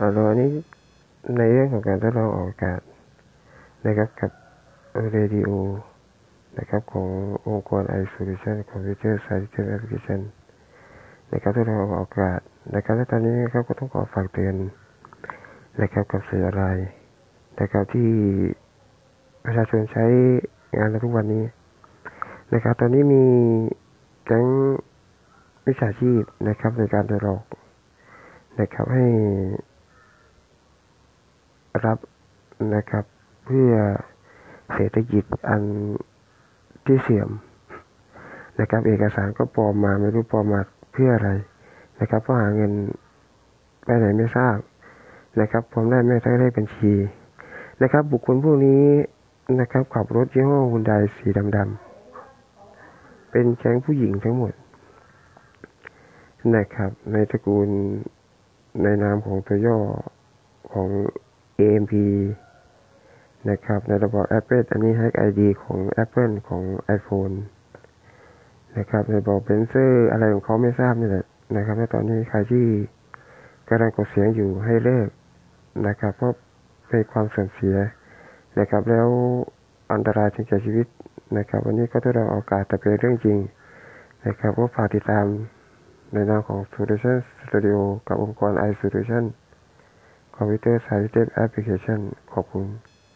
เราอันนี้ในเรื่องของการทดลองออกอากาศนะครับกับเรดิโอนะครับขององค์กร iSolution Computer Science Application นะครับทดลองออกอากาศนะครับและตอนนี้นะครับก็ต้องขอฝากเตือนนะครับกับสื่ออะไรนะครับที่ประชาชนใช้งานในทุกวันนี้นะครับตอนนี้มีแก๊งวิชาชีพนะครับในการจะหลอกนะครับให้ รับนะครับ เพื่อเศรษฐกิจอันที่เสื่อมนะครับ เอกสารก็ปลอมมาไม่รู้ปลอมมาเพื่ออะไรนะครับเพราะหาเงินไปไหนไม่ทราบนะครับผมได้ไม่ได้เลขบัญชีนะครับ บุคคลพวกนี้นะครับ ขับรถยี่ห้อฮุนไดสีดำๆเป็นแก๊งผู้หญิงทั้งหมดนะครับ ในตระกูลในนามของตัวย่อของ AMP นะครับในระบบ Apple อันนี้ Hack ID ของ Apple ของ iPhone นะครับในระบบเบนเซอร์อะไรของเขาไม่ทราบนี่แหละนะครับและตอนนี้ใครที่กำลังกดเสียงอยู่ให้เลิกนะครับเพราะเป็นความเสื่อมเสียนะครับแล้วอันตรายถึงแก่ชีวิตนะครับ วันนี้ก็ทดลองออกากาศแต่เป็นเรื่องจริงนะครับก็ฝากติดตามในนามของ Solution Studio กับองค์กร iSolution คอมพิวเตอร์สาย dev แอปพลิเคชันขอบคุณ